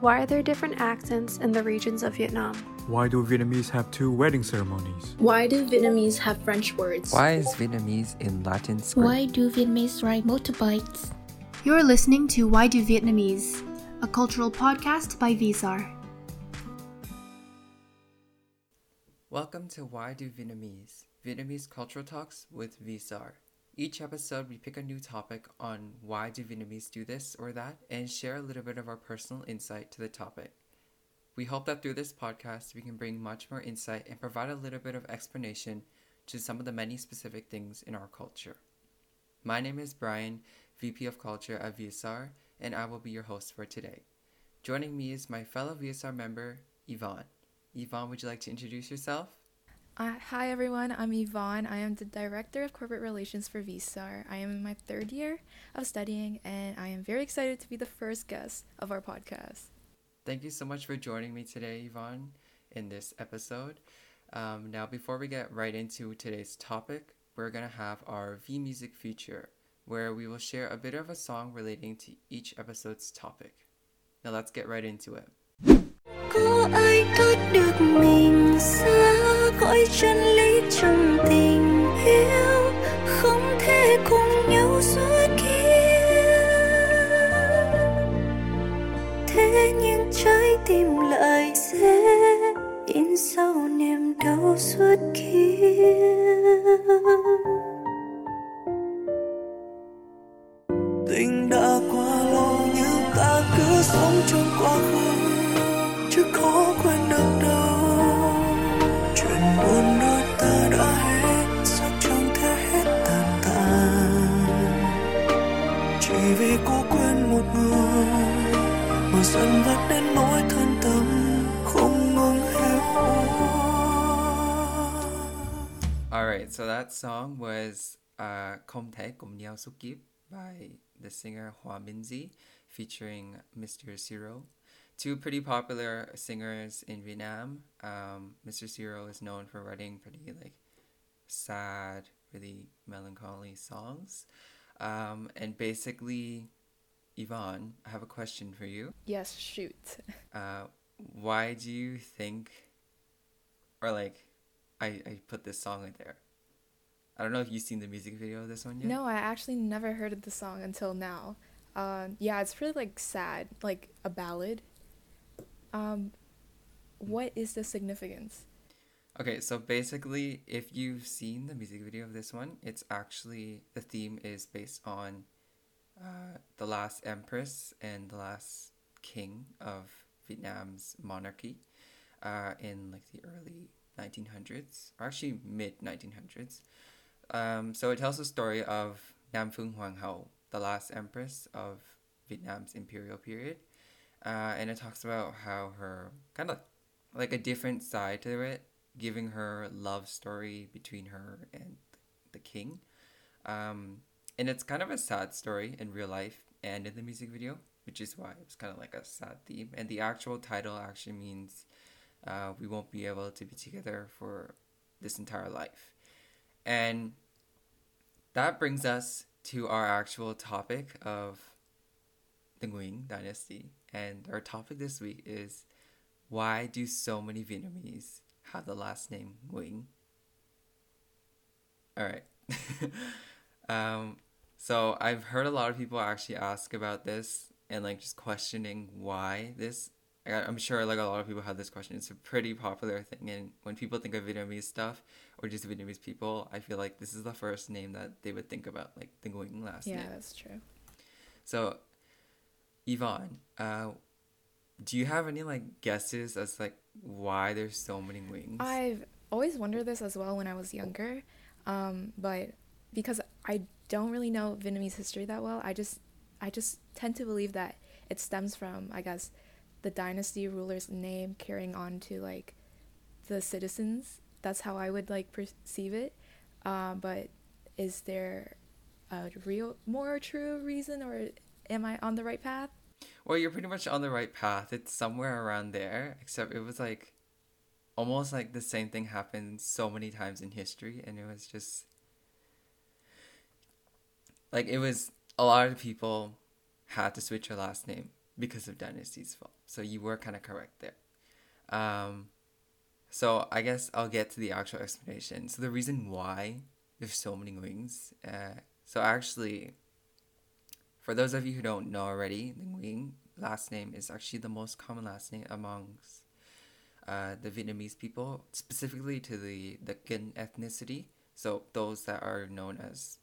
Why are there different accents in the regions of Vietnam? Why do Vietnamese have two wedding ceremonies? Why do Vietnamese have French words? Why is Vietnamese in Latin script? Why do Vietnamese ride motorbikes? You're listening to Why Do Vietnamese, a cultural podcast by VSAR. Welcome to Why Do Vietnamese, Vietnamese Cultural Talks with VSAR. Each episode, we pick a new topic on why do Vietnamese do this or that and share a little bit of our personal insight to the topic. We hope that through this podcast, we can bring much more insight and provide a little bit of explanation to some of the many specific things in our culture. My name is Brian, VP of Culture at VSR, and I will be your host for today. Joining me is my fellow VSR member, Yvonne. Yvonne, would you like to introduce yourself? Uh, hi everyone, I'm Yvonne. I am the Director of Corporate Relations for VSAR. I am in my third year of studying and I am very excited to be the first guest of our podcast. Thank you so much for joining me today, Yvonne, in this episode. Um, now, before we get right into today's topic, we're going to have our V Music feature where we will share a bit of a song relating to each episode's topic. Now, let's get right into it. Có khỏi chân lý trong tình yêu, không thể cùng nhau suốt kia thế nhưng trái tim lại dễ in sâu niềm đau suốt kia. Tình đã qua lâu nhưng ta cứ sống trong quá khứ. Alright, so that song was uh, Không thể cùng nhau suốt kiếp by the singer Hoa Minzy featuring Mr. Siro. Two pretty popular singers in Vietnam. Um, Mr. Siro is known for writing pretty like sad, really melancholy songs. Um, and basically, Yvonne, I have a question for you. Yes, shoot. Uh, why do you think, or like, I, I put this song in there? I don't know if you've seen the music video of this one yet. No, I actually never heard of the song until now. Uh, yeah, it's pretty like sad, like a ballad. Um, what is the significance? Okay, so basically, if you've seen the music video of this one, it's actually the theme is based on uh, the last empress and the last king of Vietnam's monarchy uh, in like the early 1900s, or actually mid 1900s. Um, so it tells the story of Nam Phuong Hoàng Hậu, the last empress of Vietnam's imperial period. Uh, and it talks about how her kind of like a different side to it, giving her love story between her and the king. Um, and it's kind of a sad story in real life and in the music video, which is why it's kind of like a sad theme. And the actual title actually means uh, we won't be able to be together for this entire life. And that brings us to our actual topic of the Nguyen dynasty. And our topic this week is why do so many Vietnamese have the last name Nguyen? All right. um, so I've heard a lot of people actually ask about this and like just questioning why this. I- I'm sure like a lot of people have this question. It's a pretty popular thing, and when people think of Vietnamese stuff or just Vietnamese people, I feel like this is the first name that they would think about, like the Nguyen last yeah, name. Yeah, that's true. So, Yvonne, uh, do you have any like guesses as like why there's so many Nguyens? I've always wondered this as well when I was younger, um, but because I don't really know Vietnamese history that well, I just I just tend to believe that it stems from I guess the dynasty ruler's name carrying on to like the citizens. That's how I would like perceive it. Uh, but is there a real more true reason, or am I on the right path? Well, you're pretty much on the right path. It's somewhere around there, except it was like almost like the same thing happened so many times in history, and it was just like it was a lot of people had to switch their last name because of dynasty's fault. So you were kind of correct there. Um, so I guess I'll get to the actual explanation. So the reason why there's so many Nguyens, uh, so actually, for those of you who don't know already, the Nguyen last name is actually the most common last name amongst uh, the Vietnamese people, specifically to the the Kinh ethnicity. So those that are known as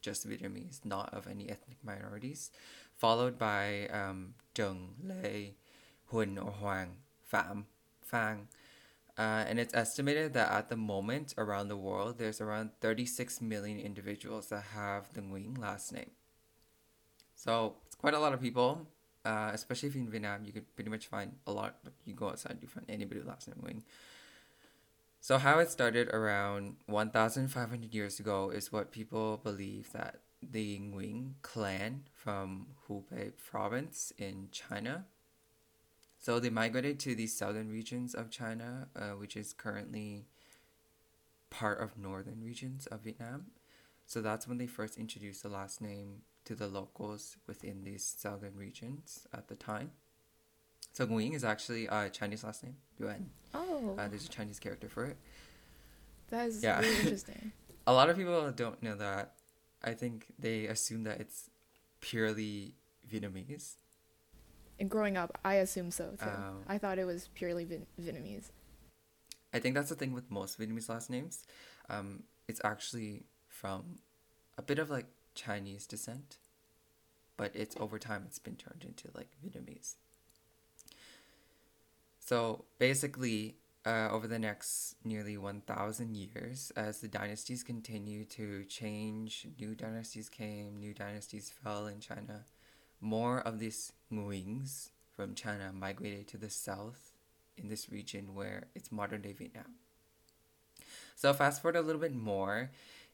just Vietnamese, not of any ethnic minorities, followed by um, Trần, Lê, Huỳnh, or Hoàng, Phạm, Phan. Uh, and it's estimated that at the moment around the world, there's around 36 million individuals that have the Nguyen last name. So it's quite a lot of people, uh, especially if you're in Vietnam, you could pretty much find a lot. You go outside, you find anybody with last name Nguyen. So how it started around 1,500 years ago is what people believe that the Nguyen clan from Hubei province in China. So they migrated to the southern regions of China, uh, which is currently part of northern regions of Vietnam. So that's when they first introduced the last name to the locals within these southern regions at the time. So Nguyen is actually a Chinese last name, Yuan. Oh, Uh, there's a Chinese character for it. that is yeah. really interesting. A lot of people don't know that. I think they assume that it's purely Vietnamese. And growing up, I assume so too. Oh. I thought it was purely Vin- Vietnamese. I think that's the thing with most Vietnamese last names. Um, it's actually from a bit of like Chinese descent, but it's over time it's been turned into like Vietnamese. So basically, uh, over the next nearly 1,000 years, as the dynasties continue to change, new dynasties came, new dynasties fell in China, more of these Nguyen's from China migrated to the south in this region where it's modern day Vietnam. So fast forward a little bit more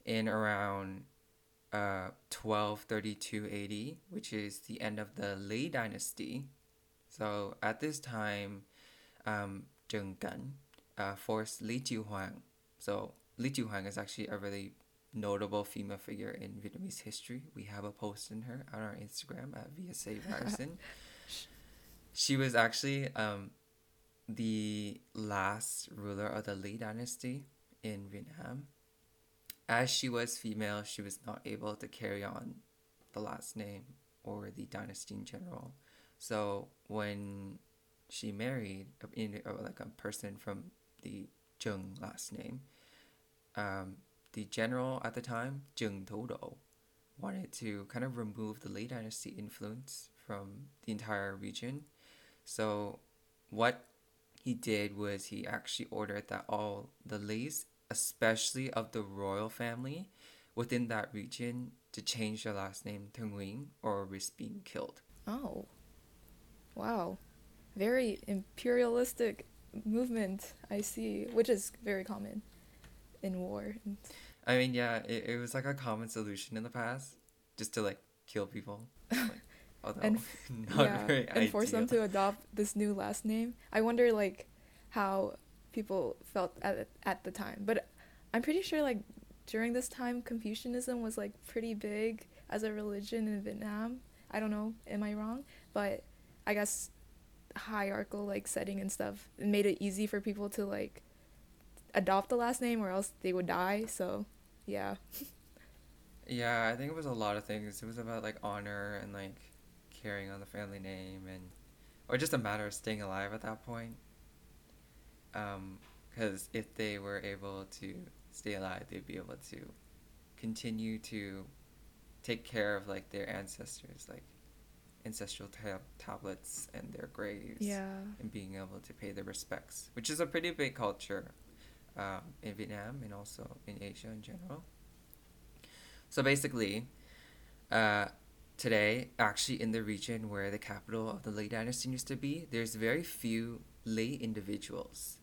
in around uh, 1232 AD, which is the end of the Lý dynasty. So at this time, um, Trần Cảnh uh, forced Lý Chiêu Hoàng. So Lý Chiêu Hoàng is actually a really notable female figure in Vietnamese history. We have a post in her on our Instagram at VSA Ryerson. she was actually um, the last ruler of the Lý dynasty in Vietnam. As she was female, she was not able to carry on the last name or the dynasty in general. So when she married in, like a person from the Trần last name, um, the general at the time, Trần Thủ Độ, wanted to kind of remove the Lý dynasty influence from the entire region. So what he did was he actually ordered that all the Leis, especially of the royal family within that region, to change their last name to Nguyen or risk being killed. Oh, wow, very imperialistic movement. I see, which is very common in war. I mean, yeah, it, it was like a common solution in the past, just to like kill people. Like, although And not yeah, very and force them to adopt this new last name. I wonder like how people felt at at the time. But I'm pretty sure like during this time Confucianism was like pretty big as a religion in Vietnam. I don't know, am I wrong? But I guess hierarchical like setting and stuff it made it easy for people to like adopt the last name or else they would die. So, yeah. Yeah, I think it was a lot of things. It was about like honor and like carrying on the family name and or just a matter of staying alive at that point. Um, because if they were able to stay alive, they'd be able to continue to take care of like their ancestors, like ancestral ta- tablets and their graves. Yeah. And being able to pay their respects, which is a pretty big culture um, in Vietnam and also in Asia in general. So basically, uh, today, actually in the region where the capital of the Lý dynasty used to be, there's very few Lý individuals.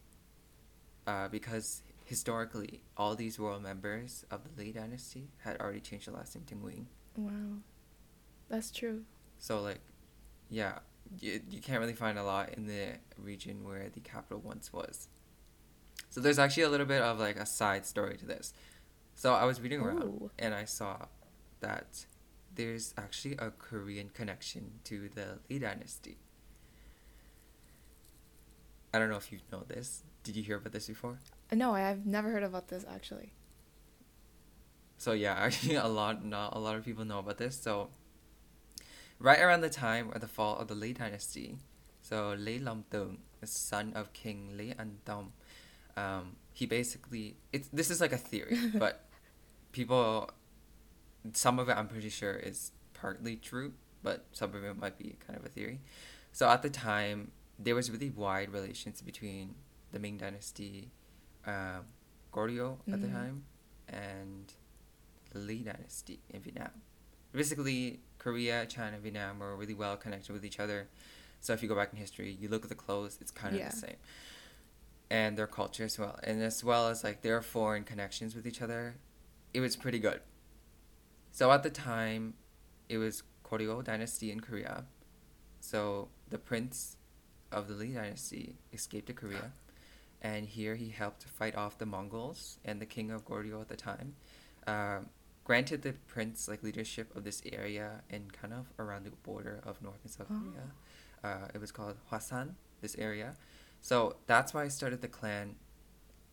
Uh, because historically, all these royal members of the Lý dynasty had already changed the last name to Nguyen. Wow. That's true. So like, yeah, you, you can't really find a lot in the region where the capital once was. So there's actually a little bit of like a side story to this. So I was reading around Ooh. and I saw that there's actually a Korean connection to the Lý dynasty. I don't know if you know this. Did you hear about this before? No, I have never heard about this actually. So yeah, actually a lot not a lot of people know about this. So right around the time of the fall of the Lý dynasty, so Long Tông, the son of King Anh Tông, um, he basically it's this is like a theory, but people some of it I'm pretty sure is partly true, but some of it might be kind of a theory. So at the time, there was really wide relations between the Ming Dynasty, um, Goryeo at the Mm. time, and the Lý Dynasty in Vietnam. Basically, Korea, China, Vietnam were really well connected with each other. So if you go back in history, you look at the clothes, it's kind of Yeah. the same. And their culture as well. And as well as like their foreign connections with each other, it was pretty good. So at the time, it was Goryeo dynasty in Korea. So the prince of the Lý dynasty escaped to Korea, and here he helped fight off the Mongols and the king of Goryeo at the time. Um, granted the prince like leadership of this area and kind of around the border of North and South Oh. Korea. Uh, it was called Hwasan, this area. So that's why I started the clan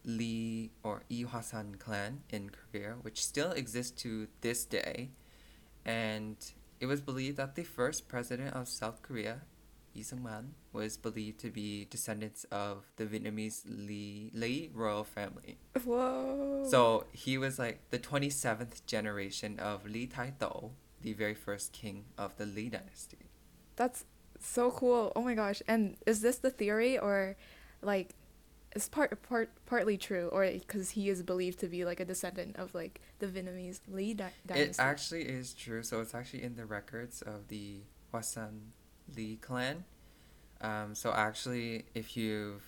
Lee or Lee Hwasan clan in Korea, which still exists to this day. And it was believed that the first president of South Korea, Syngman, was believed to be descendants of the Vietnamese Lee, Lee royal family. Whoa. So he was like the 27th generation of Lý Tai-to, the very first king of the Lý dynasty. That's so cool. Oh my gosh. And is this the theory or like is part part partly true or cuz he is believed to be like a descendant of like the Vietnamese Lee dy- It actually is true. So it's actually in the records of the Hwasan Lee clan. Um, so actually, if you've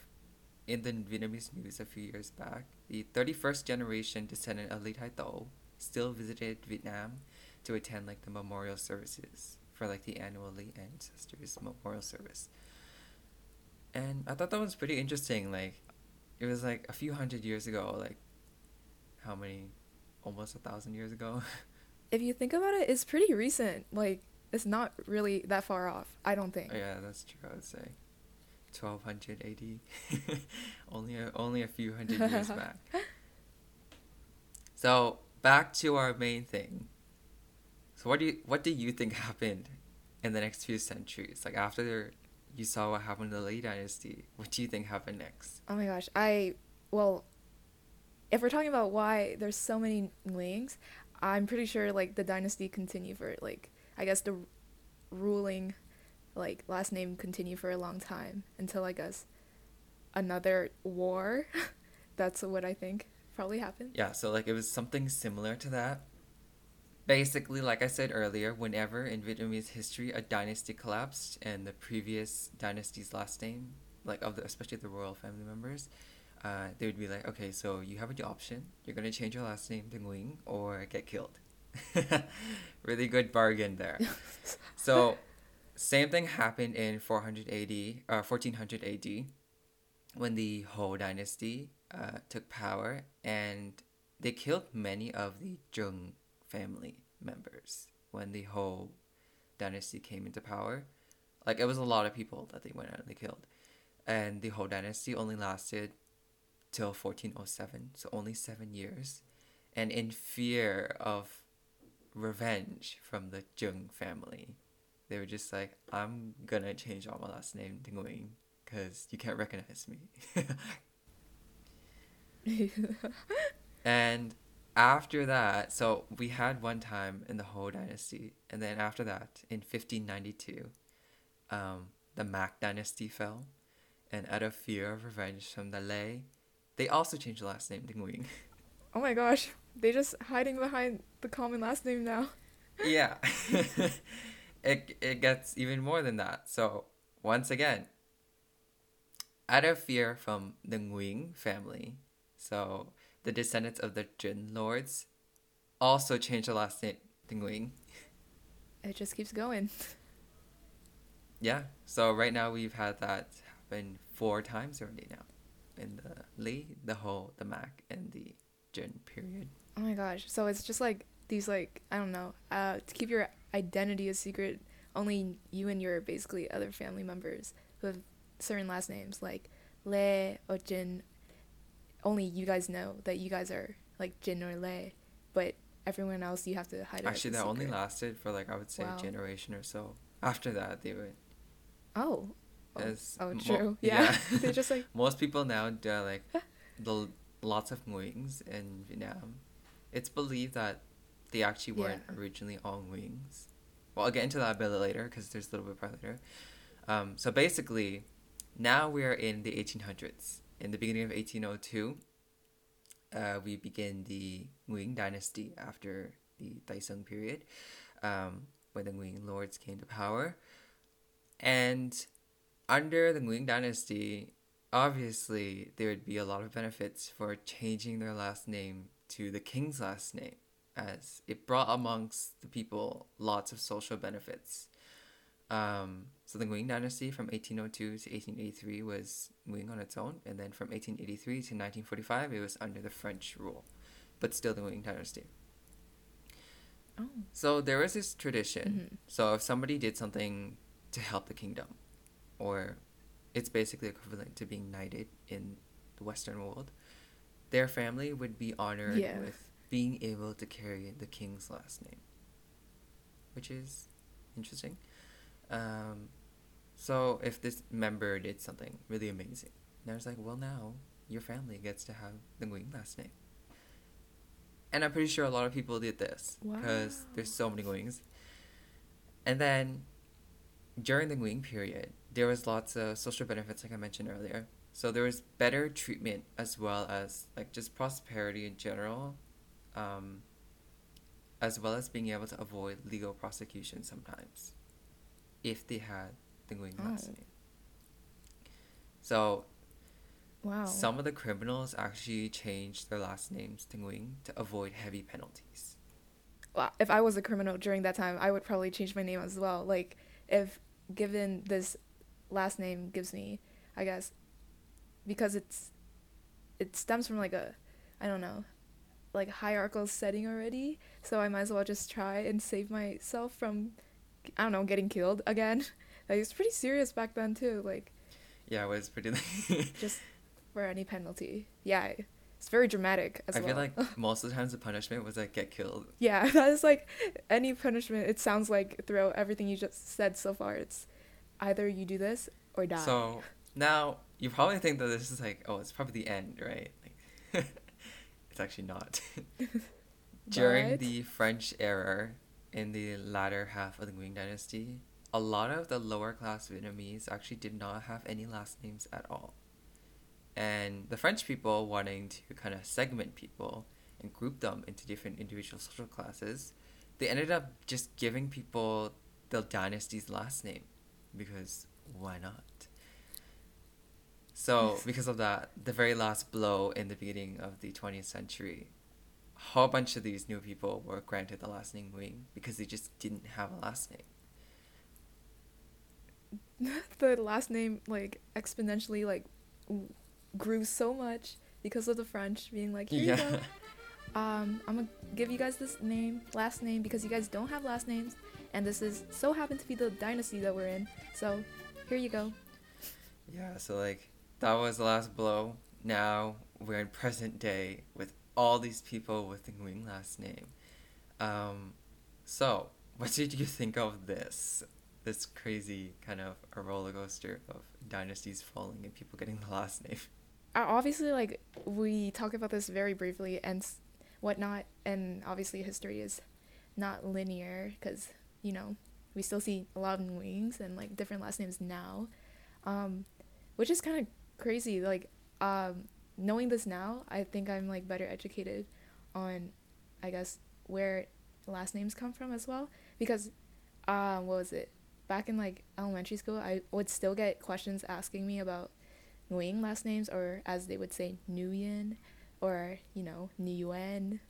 in the Vietnamese news a few years back, the 31st generation descendant of Lý Thái Tổ still visited Vietnam to attend like the memorial services for like the annual Lee Ancestors Memorial Service. And I thought that was pretty interesting. Like, it was like a few hundred years ago. Like, how many? Almost a thousand years ago. if you think about it, it's pretty recent. Like it's not really that far off. I don't think. Yeah, that's true. I would say, twelve hundred AD, only a, only a few hundred years back. So back to our main thing. So what do you what do you think happened in the next few centuries? Like after you saw what happened to the Lý Dynasty, what do you think happened next? Oh my gosh. I well if we're talking about why there's so many Lings, I'm pretty sure like the dynasty continue for like I guess the ruling like last name continue for a long time until I guess another war. That's what I think probably happened. Yeah, so like it was something similar to that. Basically, like I said earlier, whenever in Vietnamese history a dynasty collapsed and the previous dynasty's last name, like of the especially the royal family members, uh, they would be like, okay, so you have a option. You're gonna change your last name to Nguyen or get killed. really good bargain there. so, same thing happened in 400 AD, uh, 1400 AD, when the Ho dynasty uh, took power, and they killed many of the Trần family members when the Ho dynasty came into power. Like it was a lot of people that they went out and they killed, and the Ho dynasty only lasted till 1407, so only seven years. And in fear of revenge from the Trần family, they were just like, I'm gonna change all my last name to Nguyen because you can't recognize me. and after that, so we had one time in the Ho dynasty, and then after that, in 1592, um, the Mac dynasty fell, and out of fear of revenge from the Lê, they also changed the last name to Nguyen. Oh my gosh. They just hiding behind the common last name now. yeah. it, it gets even more than that. So, once again, out of fear from the Nguyen family, so the descendants of the Trịnh lords also changed the last name to Nguyen. It just keeps going. Yeah, so right now we've had that happen four times already now. In the Lý, the Ho, the Mac, and the Trịnh period. Oh my gosh. So it's just like these like I don't know, uh to keep your identity a secret. Only you and your basically other family members who have certain last names like Le or Trịnh. Only you guys know that you guys are like Trịnh or Le, but everyone else you have to hide it. Actually, that only lasted for like I would say Wow. a generation or so. After that, they would. Oh. Oh, oh mo- true. yeah. yeah. They're just like Most people now do like the lots of Nguyens in Vietnam. It's believed that they actually weren't Yeah. originally all Nguyens. Well, I'll get into that a bit later because there's a little bit part later. Um, so basically, now we're in the 1800s. In the beginning of 1802, uh, we begin the Nguyen dynasty after the Tây Sơn period, um, when the Nguyen lords came to power. And under the Nguyen dynasty, obviously there would be a lot of benefits for changing their last name to the king's last name, as it brought amongst the people lots of social benefits. Um, so the Nguyen dynasty from 1802 to 1883 was Nguyen on its own, and then from 1883 to 1945 it was under the French rule, but still the Nguyen dynasty. oh. So there was this tradition. Mhm. So if somebody did something to help the kingdom, or it's basically equivalent to being knighted in the Western world, their family would be honored Yeah. with being able to carry the king's last name, which is interesting. Um, so if this member did something really amazing, there's like, well, now your family gets to have the Nguyen last name. And I'm pretty sure a lot of people did this because there's so many Nguyens. And then during the Nguyen period, there was lots of social benefits, like I mentioned earlier. So there was better treatment as well as like just prosperity in general, um, as well as being able to avoid legal prosecution sometimes, if they had the Nguyen last name. So Wow. some of the criminals actually changed their last names to Nguyen to avoid heavy penalties. well, if I was a criminal during that time, I would probably change my name as well. Like, if given this last name gives me, I guess, because it's, it stems from like a, I don't know, like hierarchical setting already. So I might as well just try and save myself from, I don't know, getting killed again. Like it's pretty serious back then too. Like Yeah, it was pretty. just for any penalty. Yeah, it's very dramatic as I well. I feel like most of the times the punishment was like get killed. Yeah, that is like any punishment. It sounds like throughout everything you just said so far, it's either you do this or die. So now you probably think that this is like, oh, it's probably the end, right? Like, it's actually not. During the French era, in the latter half of the Nguyen dynasty, a lot of the lower class Vietnamese actually did not have any last names at all. And the French people wanting to kind of segment people and group them into different individual social classes, they ended up just giving people the dynasty's last name because why not? So, because of that, the very last blow in the beginning of the 20th century, a whole bunch of these new people were granted the last name Nguyen because they just didn't have a last name. the last name like exponentially like w- grew so much because of the French being like, here you Yeah. go. Um, I'm gonna give you guys this name, last name, because you guys don't have last names, and this is so happened to be the dynasty that we're in. So, here you go. Yeah, so like that was the last blow. Now we're in present day with all these people with the Nguyen last name. Um, so what did you think of this? This crazy kind of a roller coaster of dynasties falling and people getting the last name. Uh, obviously, like we talk about this very briefly and whatnot, and obviously history is not linear because you know we still see a lot of Nguyens and like different last names now, um, which is kind of crazy. Like um, knowing this now, I think I'm like better educated on, I guess where last names come from as well because, um, what was it? Back in like elementary school, I would still get questions asking me about Nguyen last names, or as they would say, Nguyen, or you know, Nguyen.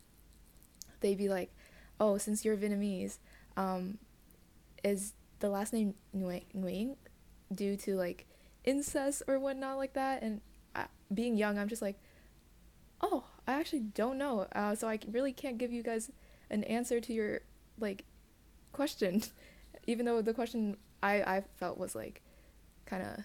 They'd be like, "Oh, since you're Vietnamese, um, is the last name Nguyen, Nguyen due to like incest or whatnot like that?" And I, being young, I'm just like, "Oh, I actually don't know." Uh, so I really can't give you guys an answer to your like question, even though the question I I felt was like kind of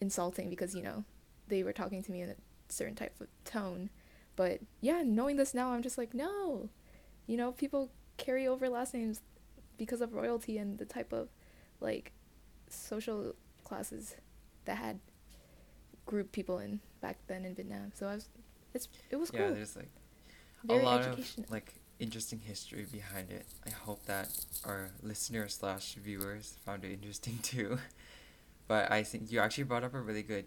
insulting because you know they were talking to me in a certain type of tone. But yeah, knowing this now, I'm just like, no, you know, people carry over last names because of royalty and the type of like social classes that had group people in back then in Vietnam. So I was, it's it was yeah, cool. there's like Very a lot of like interesting history behind it. I hope that our listeners slash viewers found it interesting too. But I think you actually brought up a really good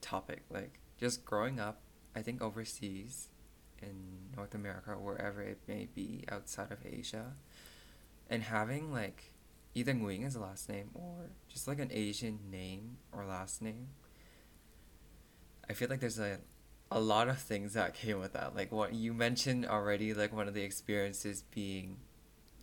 topic, like just growing up. I think overseas, in North America or wherever it may be outside of Asia, and having like either Nguyen as a last name or just like an Asian name or last name. I feel like there's a a lot of things that came with that. Like what you mentioned already, like one of the experiences being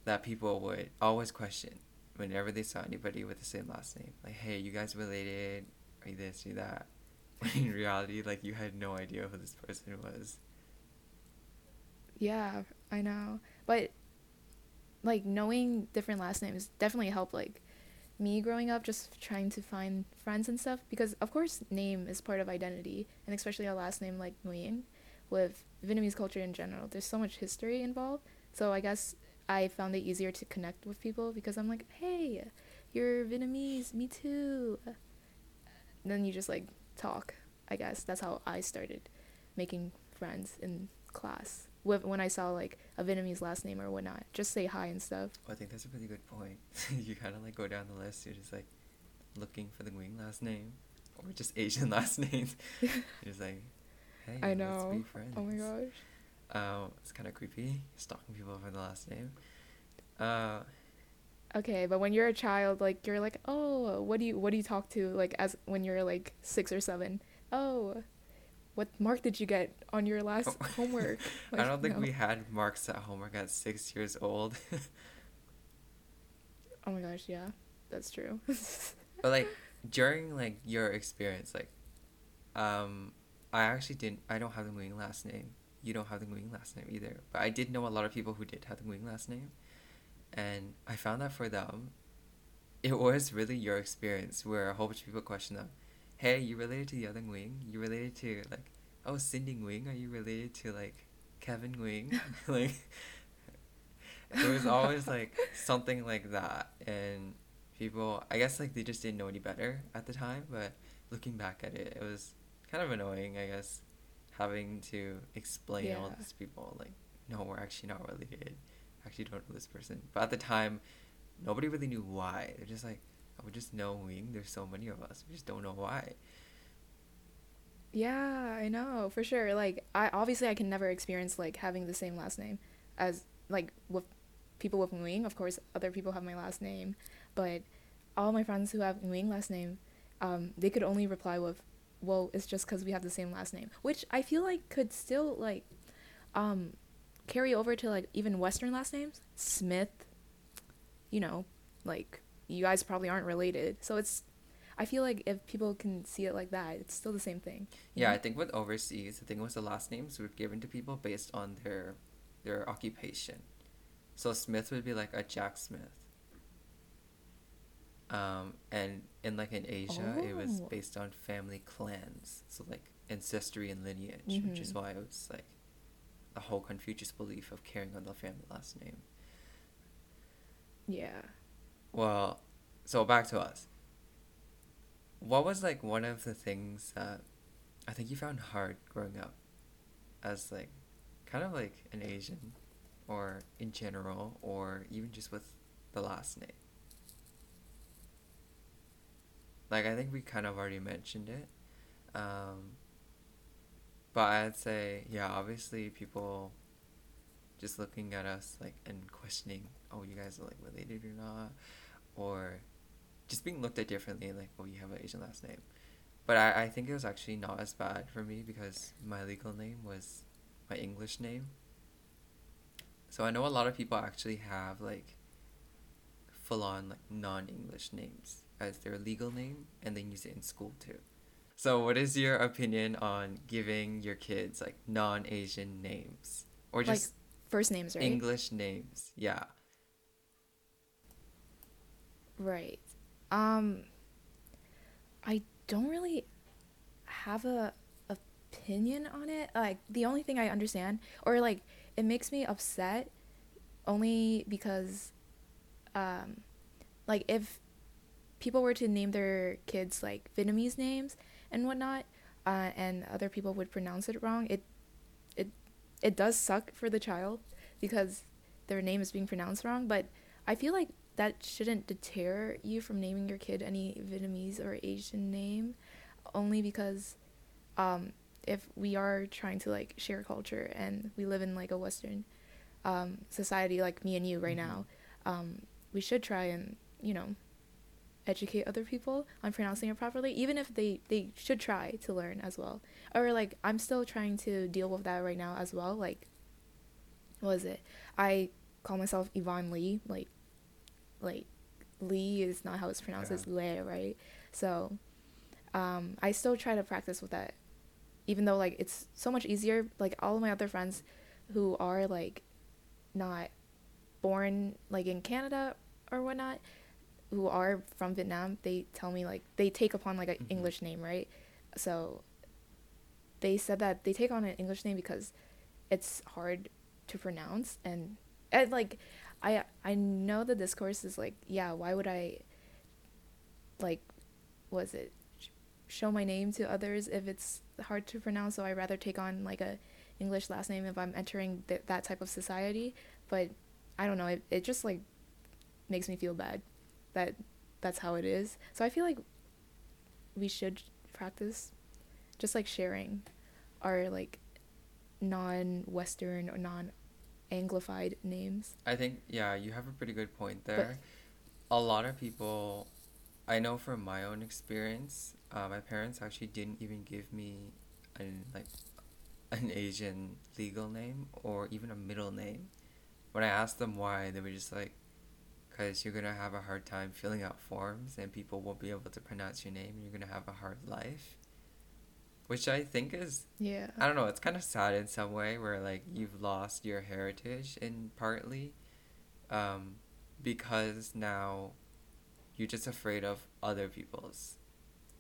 that people would always question whenever they saw anybody with the same last name. Like, hey, you guys related? Are you this, are you that? In reality, like you had no idea who this person was. Yeah, I know. But like knowing different last names definitely helped like me growing up just trying to find friends and stuff because of course name is part of identity and especially a last name like Nguyen with Vietnamese culture in general. There's so much history involved. So I guess I found it easier to connect with people because I'm like, "Hey, you're Vietnamese, me too." then you just like talk. I guess that's how I started making friends in class. When I saw like a Vietnamese last name or whatnot, just say hi and stuff. Oh, I think that's a really good point. you kind of like go down the list. You're just like looking for the Nguyen last name or just Asian last names. You're just like, hey, I let's know. be friends. Oh my gosh. Um, it's kind of creepy stalking people for the last name. Uh, Okay, but when you're a child, like you're like, oh, what do you what do you talk to like as when you're like six or seven? Oh, what mark did you get on your last Oh. homework? I don't think no. we had marks at homework at six years old. Oh my gosh, yeah, that's true. but like during like your experience, like, um, I actually didn't. I don't have the Nguyen last name. You don't have the Nguyen last name either. But I did know a lot of people who did have the Nguyen last name, and I found that for them, it was really your experience where a whole bunch of people question them. Hey, you related to the other Nguyen? You related to like, oh Cindy Nguyen? Are you related to like Kevin Nguyen? like, it was always like something like that, and people, I guess like they just didn't know any better at the time. But looking back at it, it was kind of annoying, I guess, having to explain all Yeah. this to people like, no, we're actually not related. Actually don't know this person. But at the time, nobody really knew why. They're just like, oh, we just knowing There's so many of us. We just don't know why. Yeah, I know for sure. Like I obviously I can never experience like having the same last name as like with people with Nguyen. Of course, other people have my last name, but all my friends who have Nguyen last name, um, they could only reply with, "Well, it's just because we have the same last name," which I feel like could still like, um, carry over to like even Western last names, Smith. You know, like you guys probably aren't related, so it's. I feel like if people can see it like that, it's still the same thing. Yeah, know? I think with overseas, the thing was the last names were given to people based on their their occupation. So Smith would be like a Jack Smith. Um, and in like in Asia, it was Oh. based on family clans, so like ancestry and lineage, which is Mhm. why it was like the whole Confucius belief of carrying on the family last name. Yeah. Well, so back to us. What was like one of the things that I think you found hard growing up as like kind of like an Asian or in general or even just with the last name? Like I think we kind of already mentioned it. Um but I'd say yeah, obviously people just looking at us like and questioning, oh, you guys are like related or not, or just being looked at differently, like, oh, you have an Asian last name. But I, I think it was actually not as bad for me because my legal name was my English name. So I know a lot of people actually have like full on like non English names as their legal name and then use it in school too. So what is your opinion on giving your kids like non Asian names? Or Like just first names, right? English names. Yeah. Right. Um I don't really have a opinion on it. Like the only thing I understand or like it makes me upset only because um like if people were to name their kids like Vietnamese names and whatnot, uh, and other people would pronounce it wrong, it it it does suck for the child because their name is being pronounced wrong. But I feel like that shouldn't deter you from naming your kid any Vietnamese or Asian name, only because um, if we are trying to like share culture and we live in like a Western um, society like me and you right Mm-hmm. now, um, we should try and you know educate other people on pronouncing it properly, even if they they should try to learn as well. Or like I'm still trying to deal with that right now as well. Like, what is it? I call myself Yvonne Lee. Like, like Lee is not how it's pronounced. Yeah. It's Le, right? So, um, I still try to practice with that, even though like it's so much easier. Like all of my other friends, who are like, not born like in Canada or whatnot, who are from Vietnam, they tell me like they take upon like an Mhm. English name, right? So they said that they take on an English name because it's hard to pronounce and, and like I I know the discourse is like yeah why would I like was it show my name to others if it's hard to pronounce? So I rather take on like a English last name if I'm entering th- that type of society. But I don't know it, it just like makes me feel bad that that's how it is. So I feel like we should practice just like sharing our like non-western or non-anglified names I think yeah, you have a pretty good point there. a lot of people, I know from my own experience, uh, my parents actually didn't even give me an like an Asian legal name or even a middle name. When I asked them why, they were just like, "Cause you're gonna have a hard time filling out forms, and people won't be able to pronounce your name, and you're gonna have a hard life." Which I think is yeah. I don't know, it's kind of sad in some way where like you've lost your heritage in partly um because now you're just afraid of other people's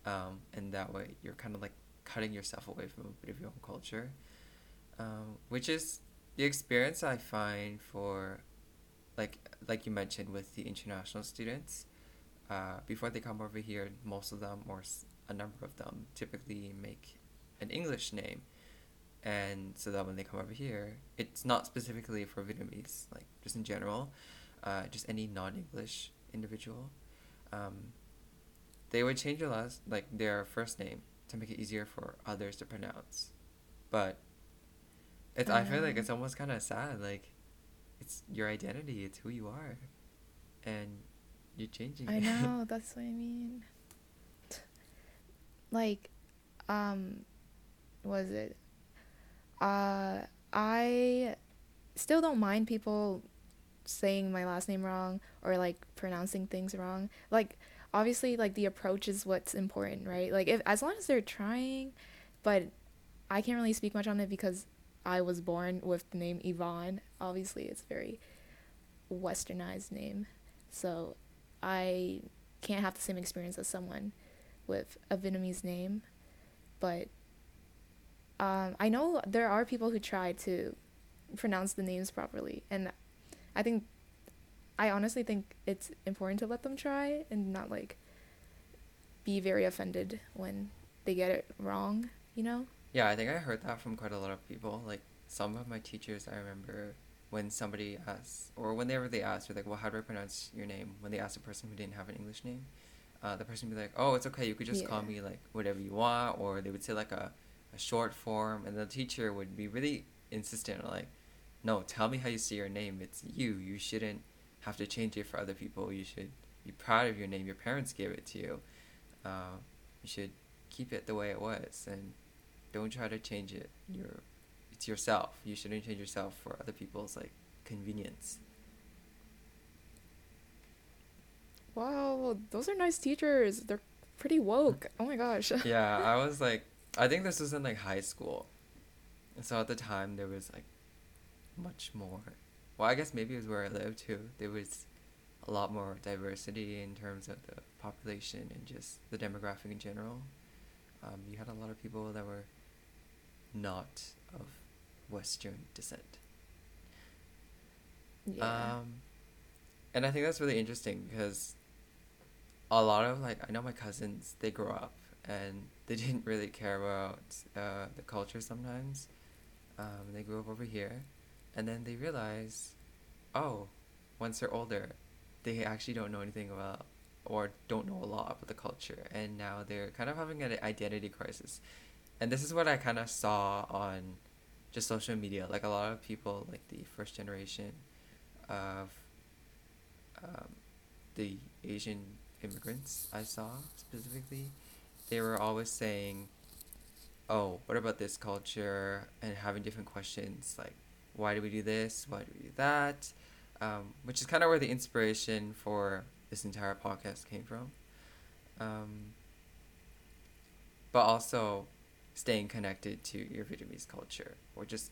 um and that way. You're kind of like cutting yourself away from a bit of your own culture um which is the experience I find for like like you mentioned with the international students uh, before they come over here, most of them or a number of them typically make an English name, and so that when they come over here, it's not specifically for Vietnamese, like just in general, uh, just any non-English individual, um, they would change their last like their first name to make it easier for others to pronounce, but it's I feel like it's almost kind of sad, like it's your identity, it's who you are, and you're changing I it. know, that's what I mean. Like, um, was it? Uh, I still don't mind people saying my last name wrong or like pronouncing things wrong. Like, obviously, like the approach is what's important, right? Like, if as long as they're trying, but I can't really speak much on it because I was born with the name Yvonne. Obviously, it's a very westernized name. So I can't have the same experience as someone with a Vietnamese name. But um, I know there are people who try to pronounce the names properly. And I think, I honestly think it's important to let them try and not like be very offended when they get it wrong, you know? Yeah, I think I heard that from quite a lot of people. Like some of my teachers, I remember when somebody asked, or whenever they asked, they're like, "Well, how do I pronounce your name?" When they asked a person who didn't have an English name, uh, the person would be like, "Oh, it's okay. You could just call me like whatever you want," or they would say like a, a short form, and the teacher would be really insistent, like, "No, tell me how you say your name. It's you. You shouldn't have to change it for other people. You should be proud of your name. Your parents gave it to you. Uh, you should keep it the way it was, and don't try to change it. You're, it's yourself. You shouldn't change yourself for other people's like convenience." Wow, those are nice teachers. They're pretty woke. Oh my gosh. yeah, I was like, I think this was in like high school. And so at the time, there was like much more. Well, I guess maybe it was where I lived too. There was a lot more diversity in terms of the population and just the demographic in general. Um, you had a lot of people that were not of Western descent. Yeah. Um, and I think that's really interesting because a lot of like I know my cousins they grow up and they didn't really care about uh, the culture sometimes. Um, they grew up over here, and then they realize, oh, once they're older, they actually don't know anything about or don't know a lot about the culture, and now they're kind of having an identity crisis. And this is what I kind of saw on just social media. Like a lot of people, like the first generation of um, the Asian immigrants I saw specifically, they were always saying, "Oh, what about this culture?" and having different questions like, "Why do we do this? Why do we do that?" Um, which is kind of where the inspiration for this entire podcast came from. Um, but also staying connected to your Vietnamese culture or just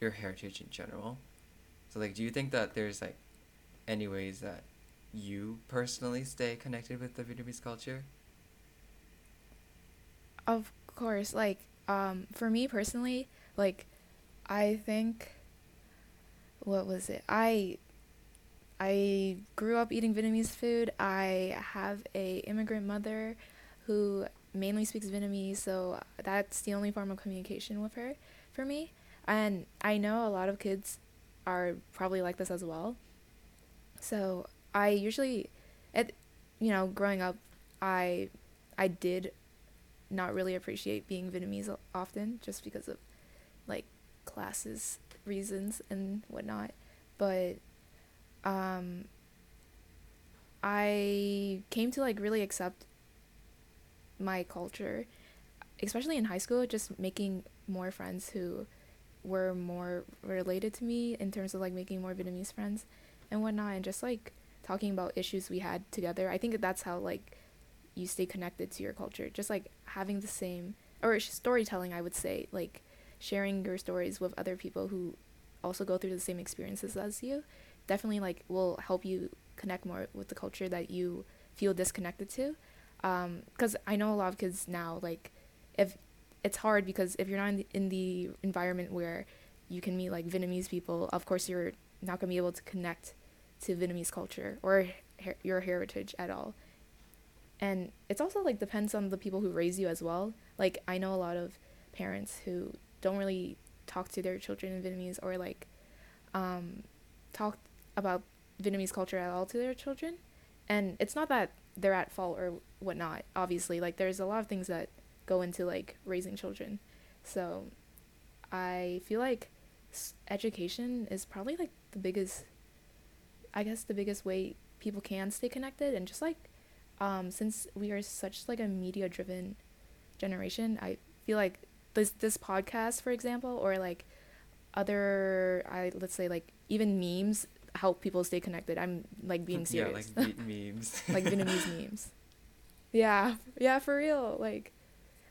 your heritage in general. So like do you think that there's like any ways that you personally stay connected with the Vietnamese culture? Of course, like um for me personally, like I think what was it? I I grew up eating Vietnamese food. I have a immigrant mother who mainly speaks Vietnamese, so that's the only form of communication with her for me. And I know a lot of kids are probably like this as well. So I usually, it, you know, growing up, I, I did not really appreciate being Vietnamese often just because of like classes reasons and whatnot. But um I came to like really accept my culture, especially in high school, just making more friends who were more related to me in terms of like making more Vietnamese friends and whatnot, and just like talking about issues we had together. I think that's how like you stay connected to your culture, just like having the same or storytelling. I would say like sharing your stories with other people who also go through the same experiences as you definitely like will help you connect more with the culture that you feel disconnected to because um, i know a lot of kids now like if it's hard because if you're not in the, in the environment where you can meet like vietnamese people of course you're not going to be able to connect to vietnamese culture or her- your heritage at all and it's also like depends on the people who raise you as well like i know a lot of parents who don't really talk to their children in vietnamese or like um, talk about Vietnamese culture at all to their children. And it's not that they're at fault or whatnot, obviously. Like, there's a lot of things that go into, like, raising children. So, I feel like education is probably, like, the biggest, I guess, the biggest way people can stay connected. And just, like, um, since we are such, like, a media driven generation, I feel like this, this podcast, for example, or, like, other, I let's say, like, even memes help people stay connected. I'm like being serious. yeah, like memes. like Vietnamese memes. Yeah, yeah, for real. Like,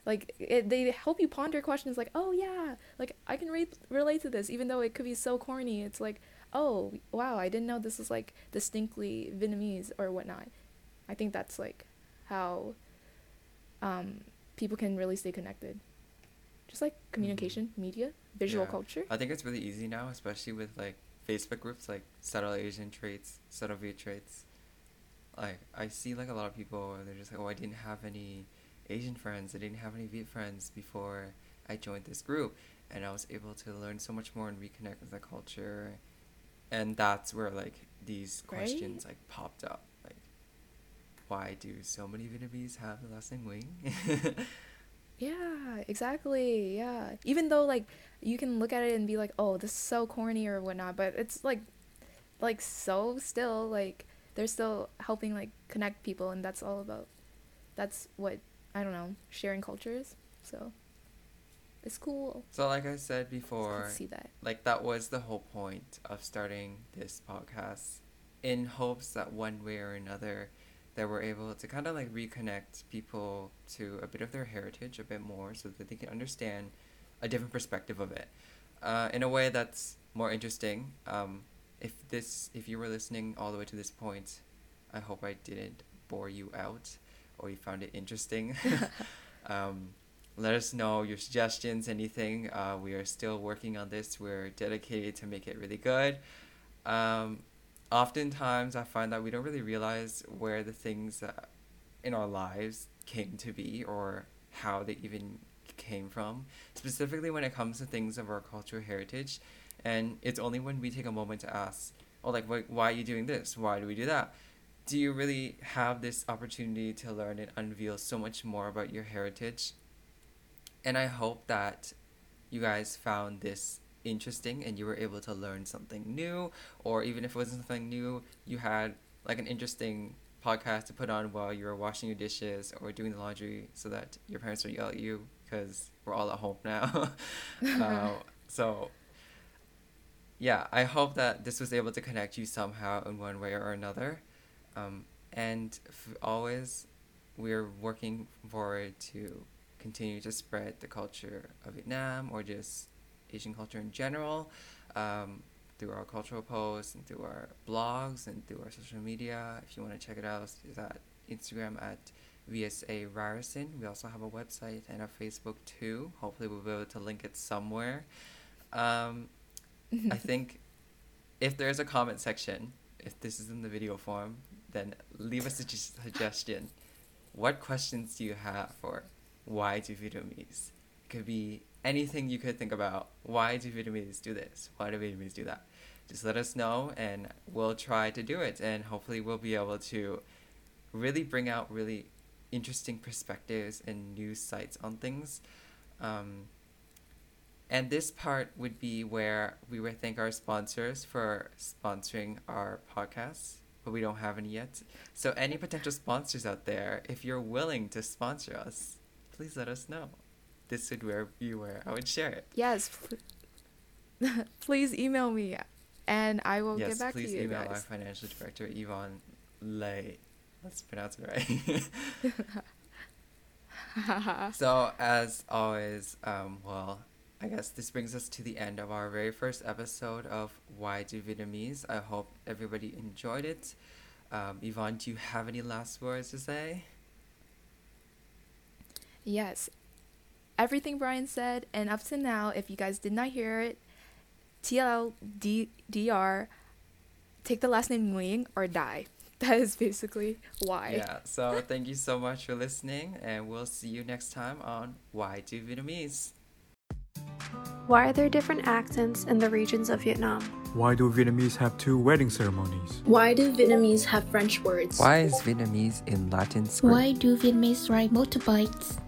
like it, they help you ponder questions. Like, oh yeah, like I can re- relate to this, even though it could be so corny. It's like, oh wow, I didn't know this was like distinctly Vietnamese or whatnot. I think that's like how um, people can really stay connected. Just like communication, mm-hmm. media, visual yeah. culture. I think it's really easy now, especially with like Facebook groups like subtle Asian traits, subtle Viet traits. Like I see like a lot of people they're just like, oh, I didn't have any Asian friends, I didn't have any Viet friends before I joined this group, and I was able to learn so much more and reconnect with the culture, and that's where like these Right? questions like popped up, like, why do so many Vietnamese have the last name Nguyen? Yeah, exactly. Yeah. Even though like you can look at it and be like, "Oh, this is so corny" or whatnot, but it's like like so still like they're still helping like connect people and that's all about that's what I don't know, sharing cultures. So it's cool. so like I said before, to see that. like that was the whole point of starting this podcast in hopes that one way or another that we're able to kind of like reconnect people to a bit of their heritage a bit more so that they can understand a different perspective of it uh, in a way that's more interesting um, if this if you were listening all the way to this point, I hope I didn't bore you out or you found it interesting. um, let us know your suggestions, anything. Uh, we are still working on this. We're dedicated to make it really good. Um, oftentimes, I find that we don't really realize where the things in our lives came to be or how they even came from, specifically when it comes to things of our cultural heritage. And it's only when we take a moment to ask, oh, like, why, why are you doing this? Why do we do that? Do you really have this opportunity to learn and unveil so much more about your heritage? And I hope that you guys found this interesting and you were able to learn something new, or even if it wasn't something new, you had like an interesting podcast to put on while you were washing your dishes or doing the laundry so that your parents don't yell at you because we're all at home now. uh, so, yeah, I hope that this was able to connect you somehow in one way or another. Um, and f- always, we're working forward to continue to spread the culture of Vietnam or just Asian culture in general um, through our cultural posts and through our blogs and through our social media. If you want to check it out, is at Instagram at VSA Ryerson. We also have a website and a Facebook too. Hopefully, we'll be able to link it somewhere. Um, I think if there's a comment section, if this is in the video form, then leave us a suggestion. What questions do you have for why do Vietnamese? It could be anything you could think about. Why do Vietnamese do this? Why do Vietnamese do that? Just let us know and we'll try to do it and hopefully we'll be able to really bring out really interesting perspectives and new sights on things. Um, and this part would be where we would thank our sponsors for sponsoring our podcasts, but we don't have any yet. So, any potential sponsors out there, if you're willing to sponsor us, please let us know. This would where you were. I would share it. Yes. pl- please email me and I will yes, get back to you. please email our financial director Yvonne Lay. Let's pronounce it right. so as always, um, well, I guess this brings us to the end of our very first episode of Why Do Vietnamese. I hope everybody enjoyed it. Um, Yvonne, do you have any last words to say? Yes. Everything Brian said, and up to now, if you guys did not hear it, TLDR, take the last name Nguyen or die. That is basically why. Yeah, so thank you so much for listening, and we'll see you next time on Why Do Vietnamese. Why are there different accents in the regions of Vietnam? Why do Vietnamese have two wedding ceremonies? Why do Vietnamese have French words? Why is Vietnamese in Latin script? Why do Vietnamese ride motorbikes?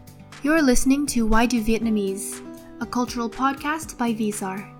You're listening to Why Do Vietnamese, a cultural podcast by VSAR.